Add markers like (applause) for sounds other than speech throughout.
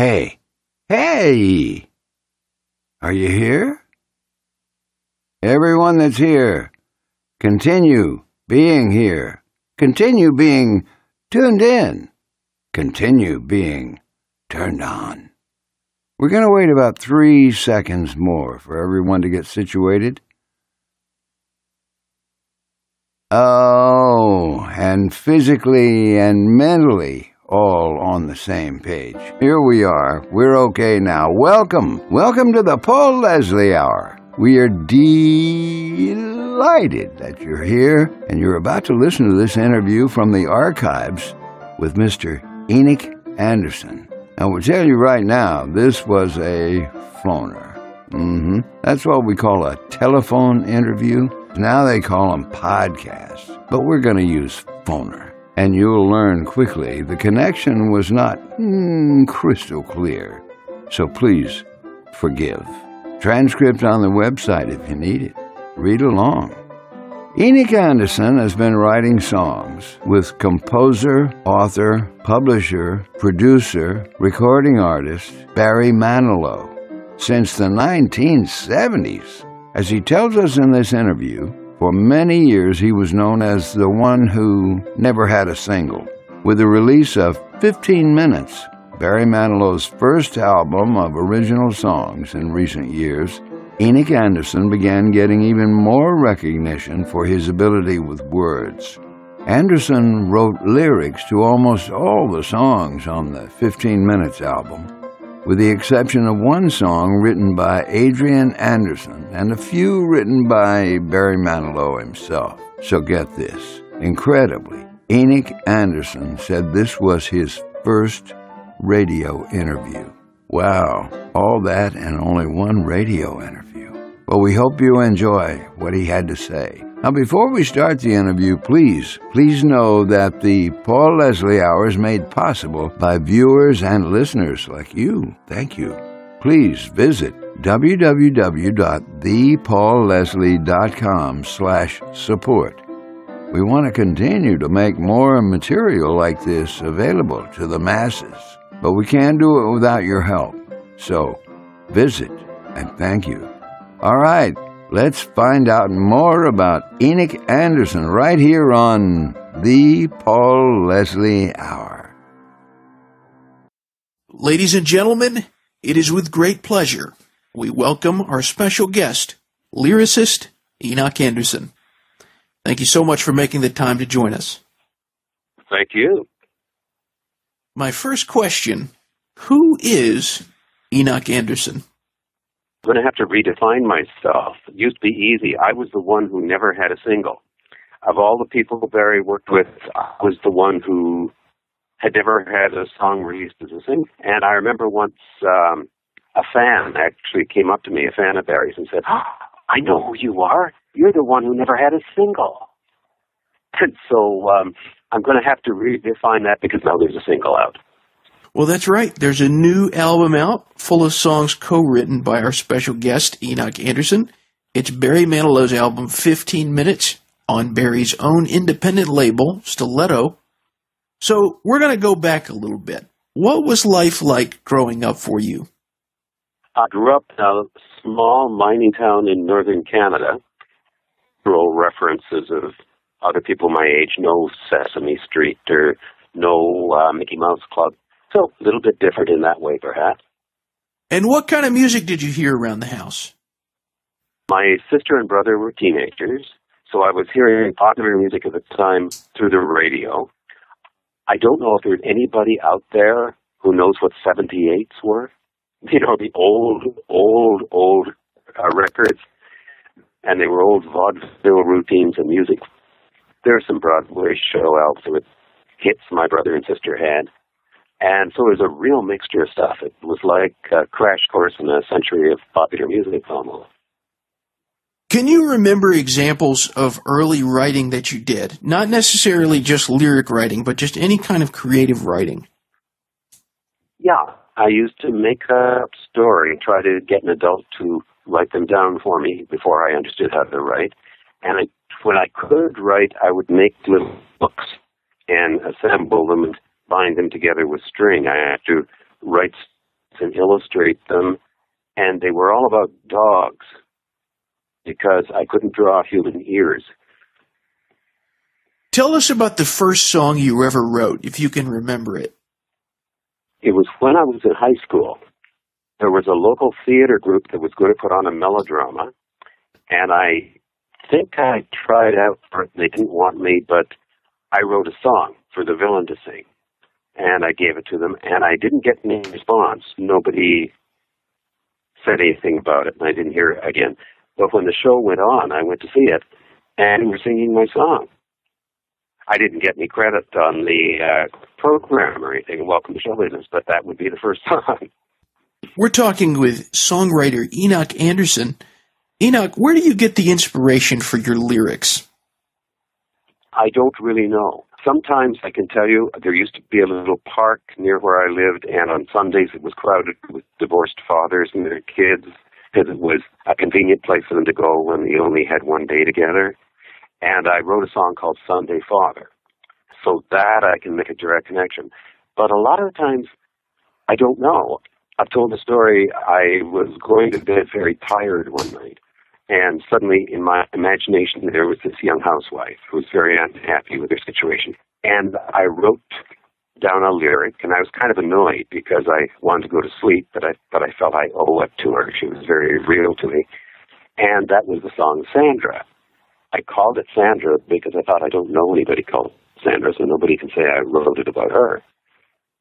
Hey, hey! Are you here? Everyone that's here, continue being here. Continue being tuned in. Continue being turned on. We're going to wait about three seconds more for everyone to get situated. Oh, and physically and mentally all on the same page. Here we are. We're okay now. Welcome. Welcome to the Paul Leslie Hour. We are delighted that you're here and you're about to listen to this interview from the archives with Mr. Enoch Anderson. I will tell you right now, this was a phoner. Mm-hmm. That's what we call a telephone interview. Now they call them podcasts, but we're going to use phoner. And you'll learn quickly the connection was not mm, crystal clear. So please forgive. Transcript on the website if you need it. Read along. Enoch Anderson has been writing songs with composer, author, publisher, producer, recording artist Barry Manilow since the 1970s. As he tells us in this interview, for many years he was known as the one who never had a single. With the release of 15 Minutes, Barry Manilow's first album of original songs in recent years, Enoch Anderson began getting even more recognition for his ability with words. Anderson wrote lyrics to almost all the songs on the 15 Minutes album, with the exception of one song written by Adrienne Anderson and a few written by Barry Manilow himself. So get this. Incredibly, Enoch Anderson said this was his first radio interview. Wow, all that and only one radio interview. Well, we hope you enjoy what he had to say. Now, before we start the interview, please, please know that the Paul Leslie Hour is made possible by viewers and listeners like you. Thank you. Please visit www.thepaulleslie.com slash support. We want to continue to make more material like this available to the masses, but we can't do it without your help. So, visit and thank you. All right, let's find out more about Enoch Anderson right here on The Paul Leslie Hour. Ladies and gentlemen, it is with great pleasure we welcome our special guest, lyricist Enoch Anderson. Thank you so much for making the time to join us. Thank you. My first question Who is Enoch Anderson? I'm going to have to redefine myself. It used to be easy. I was the one who never had a single. Of all the people Barry worked with, I was the one who had never had a song released as a single. And I remember once um, a fan actually came up to me, a fan of Barry's, and said, oh, I know who you are. You're the one who never had a single. (laughs) And so um, I'm going to have to redefine that because now there's a single out. Well, that's right. There's a new album out full of songs co-written by our special guest, Enoch Anderson. It's Barry Manilow's album, 15 Minutes, on Barry's own independent label, Stiletto. So we're going to go back a little bit. What was life like growing up for you? I grew up in a small mining town in northern Canada. Rural references of other people my age, no Sesame Street or no uh, Mickey Mouse Club. So a little bit different in that way, perhaps. And what kind of music did you hear around the house? My sister and brother were teenagers, so I was hearing popular music at the time through the radio. I don't know if there's anybody out there who knows what 78s were. (laughs) You know, the old, old, old uh, records. And they were old vaudeville routines and music. There are some Broadway show albums with hits my brother and sister had. And so it was a real mixture of stuff. It was like a crash course in a century of popular music almost. Can you remember examples of early writing that you did? Not necessarily just lyric writing, but just any kind of creative writing. Yeah, I used to make up story, try to get an adult to write them down for me before I understood how to write. And I, when I could write, I would make little books and assemble them and bind them together with string. I had to write and illustrate them, and they were all about dogs because I couldn't draw human ears. Tell us about the first song you ever wrote, if you can remember it. It was when I was in high school. There was a local theater group that was going to put on a melodrama, and I think I tried out for it. They didn't want me, but I wrote a song for the villain to sing, and I gave it to them, and I didn't get any response. Nobody said anything about it, and I didn't hear it again. But when the show went on, I went to see it, and we were singing my song. I didn't get any credit on the uh, program or anything, Welcome to Show Business, but that would be the first (laughs) time. We're talking with songwriter Enoch Anderson. Enoch, where do you get the inspiration for your lyrics? I don't really know. Sometimes I can tell you there used to be a little park near where I lived, and on Sundays it was crowded with divorced fathers and their kids because it was a convenient place for them to go when they only had one day together. And I wrote a song called Sunday Father. So that I can make a direct connection. But a lot of the times, I don't know. I've told the story. I was going to bed very tired one night, and suddenly in my imagination there was this young housewife who was very unhappy with her situation. And I wrote down a lyric, and I was kind of annoyed because I wanted to go to sleep, but I but I felt I owe it to her. She was very real to me, and that was the song Sandra. I called it Sandra because I thought I don't know anybody called Sandra, so nobody can say I wrote it about her.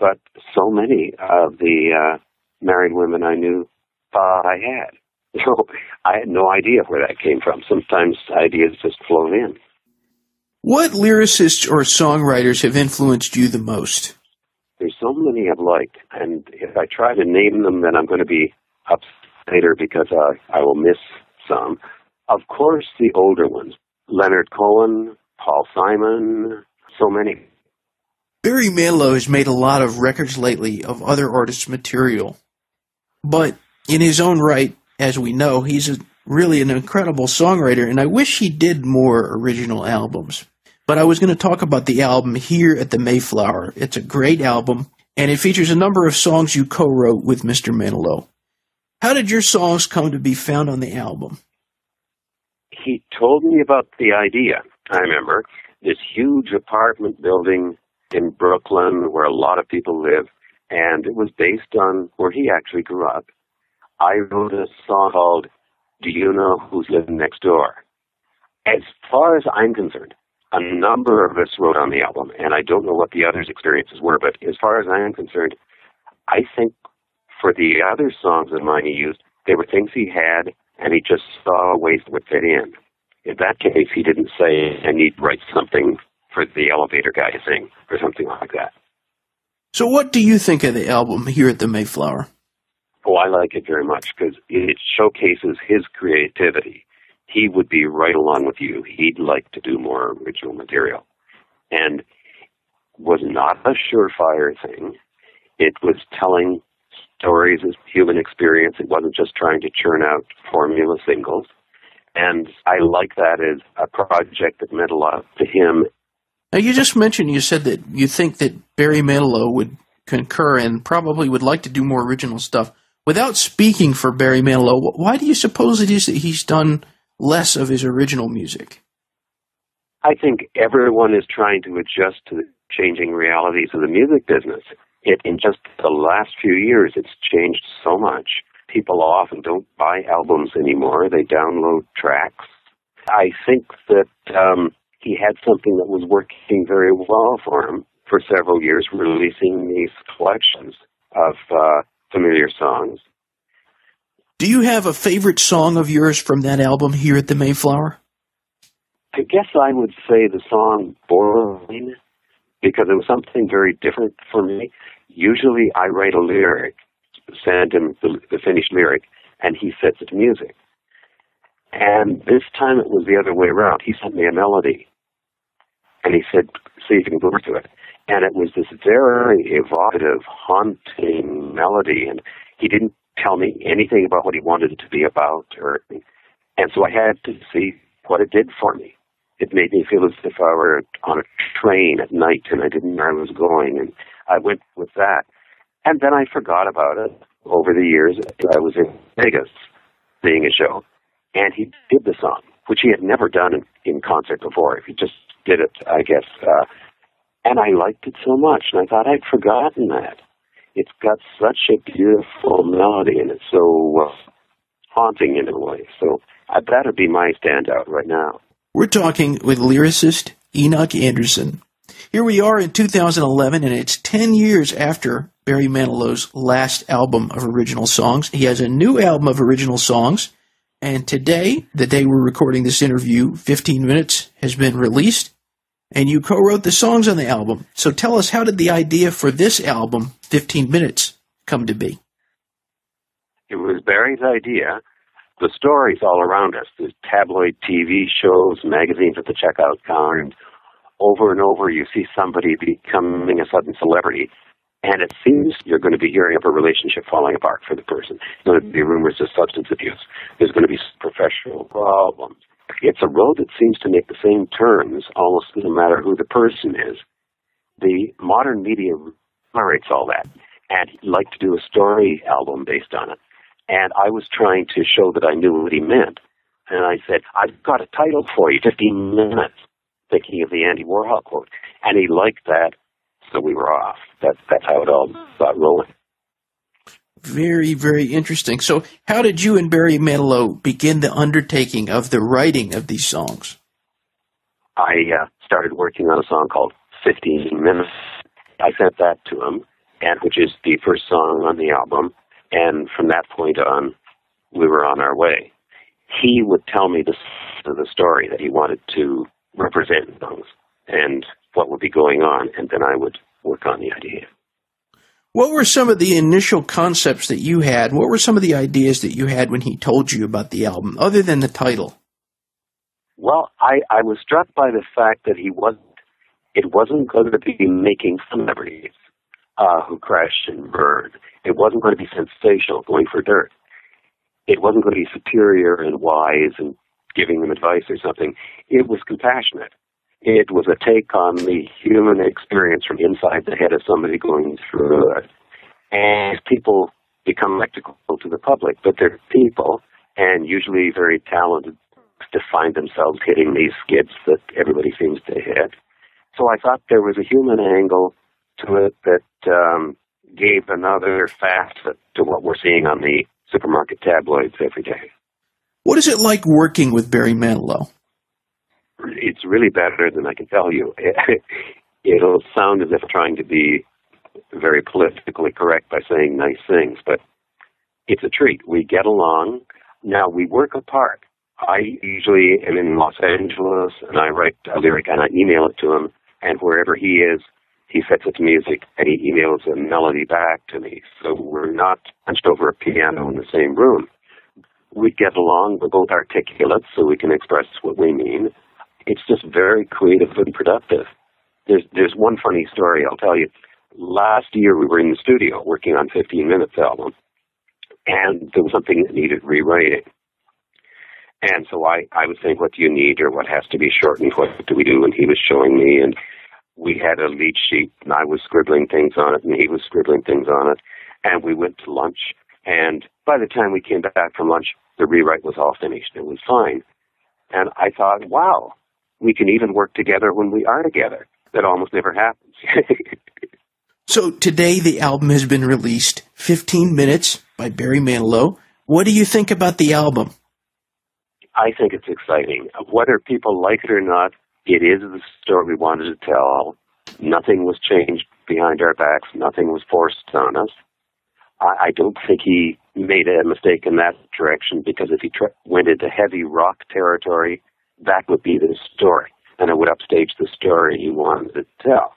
But so many of the uh, married women I knew thought I had. (laughs) So I had no idea where that came from. Sometimes ideas just float in. What lyricists or songwriters have influenced you the most? There's so many I've liked, and if I try to name them, then I'm going to be upset later because uh, I will miss some. Of course, the older ones Leonard Cohen, Paul Simon, so many. Barry Manilow has made a lot of records lately of other artists' material. But in his own right, as we know, he's a, really an incredible songwriter, and I wish he did more original albums. But I was going to talk about the album here at the Mayflower. It's a great album, and it features a number of songs you co wrote with Mr. Manilow. How did your songs come to be found on the album? He told me about the idea, I remember, this huge apartment building in Brooklyn where a lot of people live, and it was based on where he actually grew up. I wrote a song called Do You Know Who's Living Next Door? As far as I'm concerned, a number of us wrote on the album, and I don't know what the others' experiences were, but as far as I am concerned, I think for the other songs mine he used, they were things he had, and he just saw ways that would fit in. In that case, he didn't say, I need to write something for the elevator guy to sing, or something like that. So, what do you think of the album here at the Mayflower? Oh, I like it very much because it showcases his creativity. He would be right along with you. He'd like to do more original material. And was not a surefire thing. It was telling stories of human experience. It wasn't just trying to churn out formula singles. And I like that as a project that meant a lot to him. Now, you just mentioned, you said that you think that Barry Manilow would concur and probably would like to do more original stuff. Without speaking for Barry Manilow, why do you suppose it is that he's done less of his original music? I think everyone is trying to adjust to the changing realities of the music business. It, in just the last few years, it's changed so much. People often don't buy albums anymore; they download tracks. I think that um, he had something that was working very well for him for several years, releasing these collections of uh, familiar songs. Do you have a favorite song of yours from that album here at the Mayflower? I guess I would say the song Borderline because it was something very different for me. Usually I write a lyric, send him the, the finished lyric, and he sets it to music. And this time it was the other way around. He sent me a melody, and he said, see if you can work to it. And it was this very evocative, haunting melody, and he didn't tell me anything about what he wanted it to be about, or and so I had to see what it did for me. It made me feel as if I were on a train at night and I didn't know where I was going, and I went with that. And then I forgot about it over the years, I was in Vegas seeing a show, and he did the song, which he had never done in, in concert before. He just did it, I guess. Uh, and I liked it so much, and I thought I'd forgotten that. It's got such a beautiful melody, and it's so uh, haunting in a way. So uh, that would be my standout right now. We're talking with lyricist Enoch Anderson. Here we are in 2011, and it's 10 years after Barry Manilow's last album of original songs. He has a new album of original songs, and today, the day we're recording this interview, 15 Minutes has been released, and you co-wrote the songs on the album. So tell us, how did the idea for this album, 15 Minutes, come to be? It was Barry's idea. The stories all around us, the tabloid TV shows, magazines at the checkout counter, and over and over you see somebody becoming a sudden celebrity. And it seems you're going to be hearing of a relationship falling apart for the person. There's going to be rumors of substance abuse. There's going to be professional problems. It's a road that seems to make the same turns almost no matter who the person is. The modern media narrates all that. And he'd like to do a story album based on it. And I was trying to show that I knew what he meant. And I said, I've got a title for you, 15 minutes, thinking of the Andy Warhol quote. And he liked that, so we were off. That, that's how it all hmm. got rolling. Very, very interesting. So, how did you and Barry Manilow begin the undertaking of the writing of these songs? I uh, started working on a song called 15 Minutes. I sent that to him, and which is the first song on the album. And from that point on, we were on our way. He would tell me the, the story that he wanted to represent in songs and what would be going on, and then I would work on the idea. What were some of the initial concepts that you had? What were some of the ideas that you had when he told you about the album, other than the title? Well, I, I was struck by the fact that he wasn't. It wasn't going to be making celebrities uh, who crashed and burned. It wasn't going to be sensational, going for dirt. It wasn't going to be superior and wise and giving them advice or something. It was compassionate. It was a take on the human experience from inside the head of somebody going through it. And people become electrical to the public, but they're people and usually very talented to find themselves hitting these skids that everybody seems to hit. So I thought there was a human angle to it that um, gave another facet to what we're seeing on the supermarket tabloids every day. What is it like working with Barry Manilow? It's really better than I can tell you. (laughs) It'll sound as if trying to be very politically correct by saying nice things, but it's a treat. We get along. Now we work apart. I usually am in Los Angeles and I write a lyric and I email it to him, and wherever he is, he sets it to music and he emails a melody back to me. So we're not hunched over a piano in the same room. We get along. We're both articulate, so we can express what we mean it's just very creative and productive. There's there's one funny story I'll tell you. Last year we were in the studio working on 15 Minutes album, and there was something that needed rewriting. And so I, I would think, what do you need or what has to be shortened? What do we do? And he was showing me, and we had a lead sheet, and I was scribbling things on it, and he was scribbling things on it. And we went to lunch, and by the time we came back from lunch, the rewrite was all finished. It was fine. And I thought, wow, we can even work together when we are together. That almost never happens. (laughs) so today the album has been released, 15 minutes by Barry Manilow. What do you think about the album? I think it's exciting. Whether people like it or not, it is the story we wanted to tell. Nothing was changed behind our backs. Nothing was forced on us. I, I don't think he made a mistake in that direction because if he tra- went into heavy rock territory, that would be the story, and it would upstage the story he wanted to tell.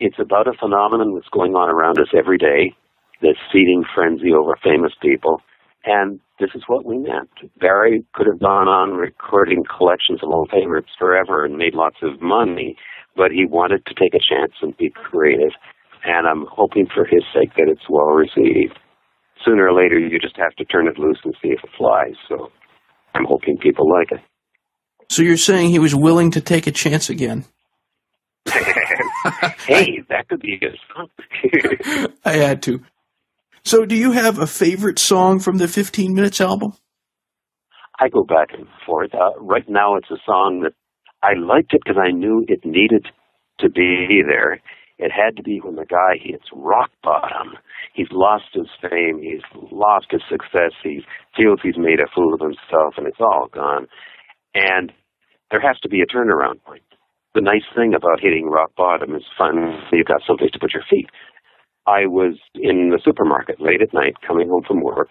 It's about a phenomenon that's going on around us every day, this feeding frenzy over famous people, and this is what we meant. Barry could have gone on recording collections of old favorites forever and made lots of money, but he wanted to take a chance and be creative, and I'm hoping for his sake that it's well received. Sooner or later, you just have to turn it loose and see if it flies, so I'm hoping people like it. So you're saying he was willing to take a chance again? (laughs) hey, that could be a good. Song. (laughs) I had to. So, do you have a favorite song from the 15 Minutes album? I go back and forth. Uh, right now, it's a song that I liked it because I knew it needed to be there. It had to be when the guy hits rock bottom. He's lost his fame. He's lost his success. He feels he's made a fool of himself, and it's all gone. And there has to be a turnaround point. The nice thing about hitting rock bottom is finally you've got someplace to put your feet. I was in the supermarket late at night, coming home from work.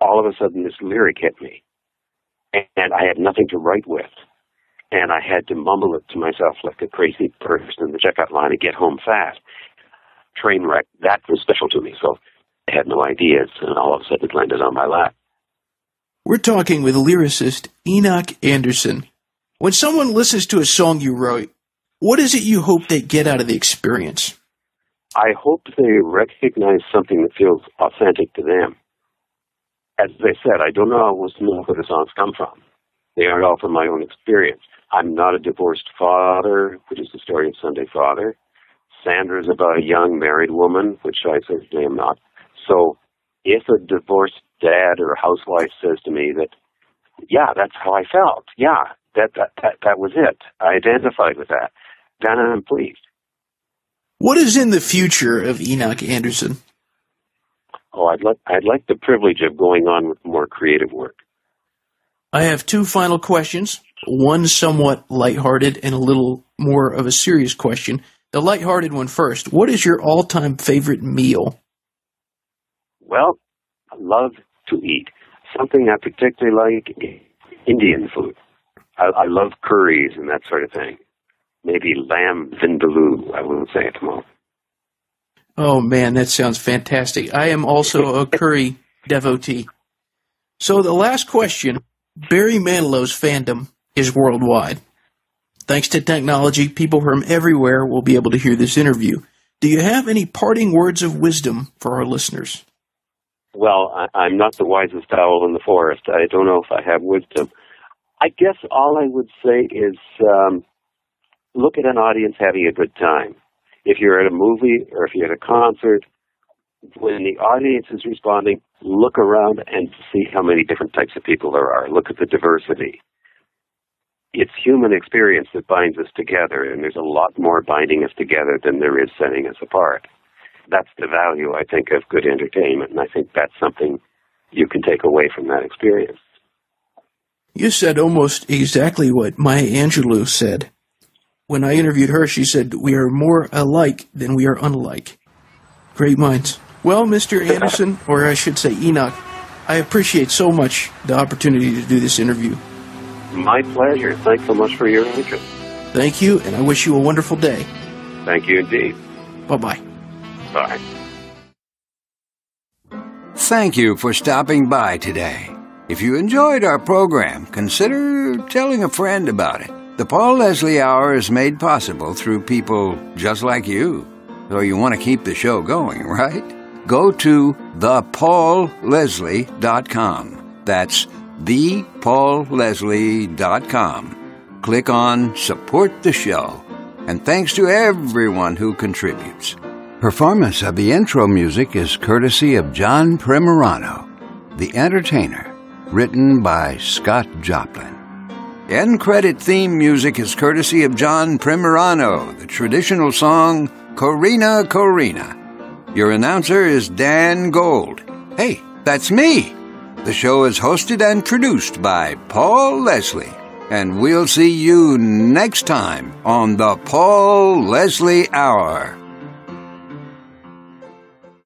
All of a sudden, this lyric hit me, and I had nothing to write with and I had to mumble it to myself like a crazy person in the checkout line to get home fast. Train wreck, that was special to me, so I had no ideas, and all of a sudden it landed on my lap. We're talking with lyricist Enoch Anderson. When someone listens to a song you wrote, what is it you hope they get out of the experience? I hope they recognize something that feels authentic to them. As I said, I don't always know where the songs come from. They aren't all from my own experience. I'm not a divorced father, which is the story of Sunday Father. Sandra is about a young married woman, which I certainly am not. So if a divorced dad or housewife says to me that, yeah, that's how I felt. Yeah, that, that, that, that was it. I identified with that. Then I'm pleased. What is in the future of Enoch Anderson? Oh, I'd like, I'd like the privilege of going on with more creative work. I have two final questions, one somewhat lighthearted and a little more of a serious question. The lighthearted one first. What is your all-time favorite meal? Well, I love to eat. Something I particularly like Indian food. I, I love curries and that sort of thing. Maybe lamb vindaloo, I wouldn't say it tomorrow. Oh man, that sounds fantastic. I am also a curry devotee. So the last question Barry Manilow's fandom is worldwide. Thanks to technology, people from everywhere will be able to hear this interview. Do you have any parting words of wisdom for our listeners? Well, I, am not the wisest owl in the forest. I don't know if I have wisdom. I guess all I would say is um, look at an audience having a good time. If you're at a movie or if you're at a concert, when the audience is responding, look around and see how many different types of people there are. Look at the diversity. It's human experience that binds us together, and there's a lot more binding us together than there is setting us apart. That's the value, I think, of good entertainment, and I think that's something you can take away from that experience. You said almost exactly what Maya Angelou said. When I interviewed her, she said, We are more alike than we are unlike. Great minds. Well, Mr. Anderson, or I should say Enoch, I appreciate so much the opportunity to do this interview. My pleasure. Thanks so much for your interest. Thank you, and I wish you a wonderful day. Thank you indeed. Bye-bye. Bye. Thank you for stopping by today. If you enjoyed our program, consider telling a friend about it. The Paul Leslie Hour is made possible through people just like you. So you want to keep the show going, (laughs) right? go to thepaulleslie.com. That's thepaulleslie.com. Click on Support the Show. And thanks to everyone who contributes. Performance of the intro music is courtesy of John Primorano, The Entertainer, written by Scott Joplin. End credit theme music is courtesy of John Primorano, the traditional song Corina Corina. your announcer is Dan Gold. Hey, that's me. The show is hosted and produced by Paul Leslie. And we'll see you next time on the Paul Leslie Hour.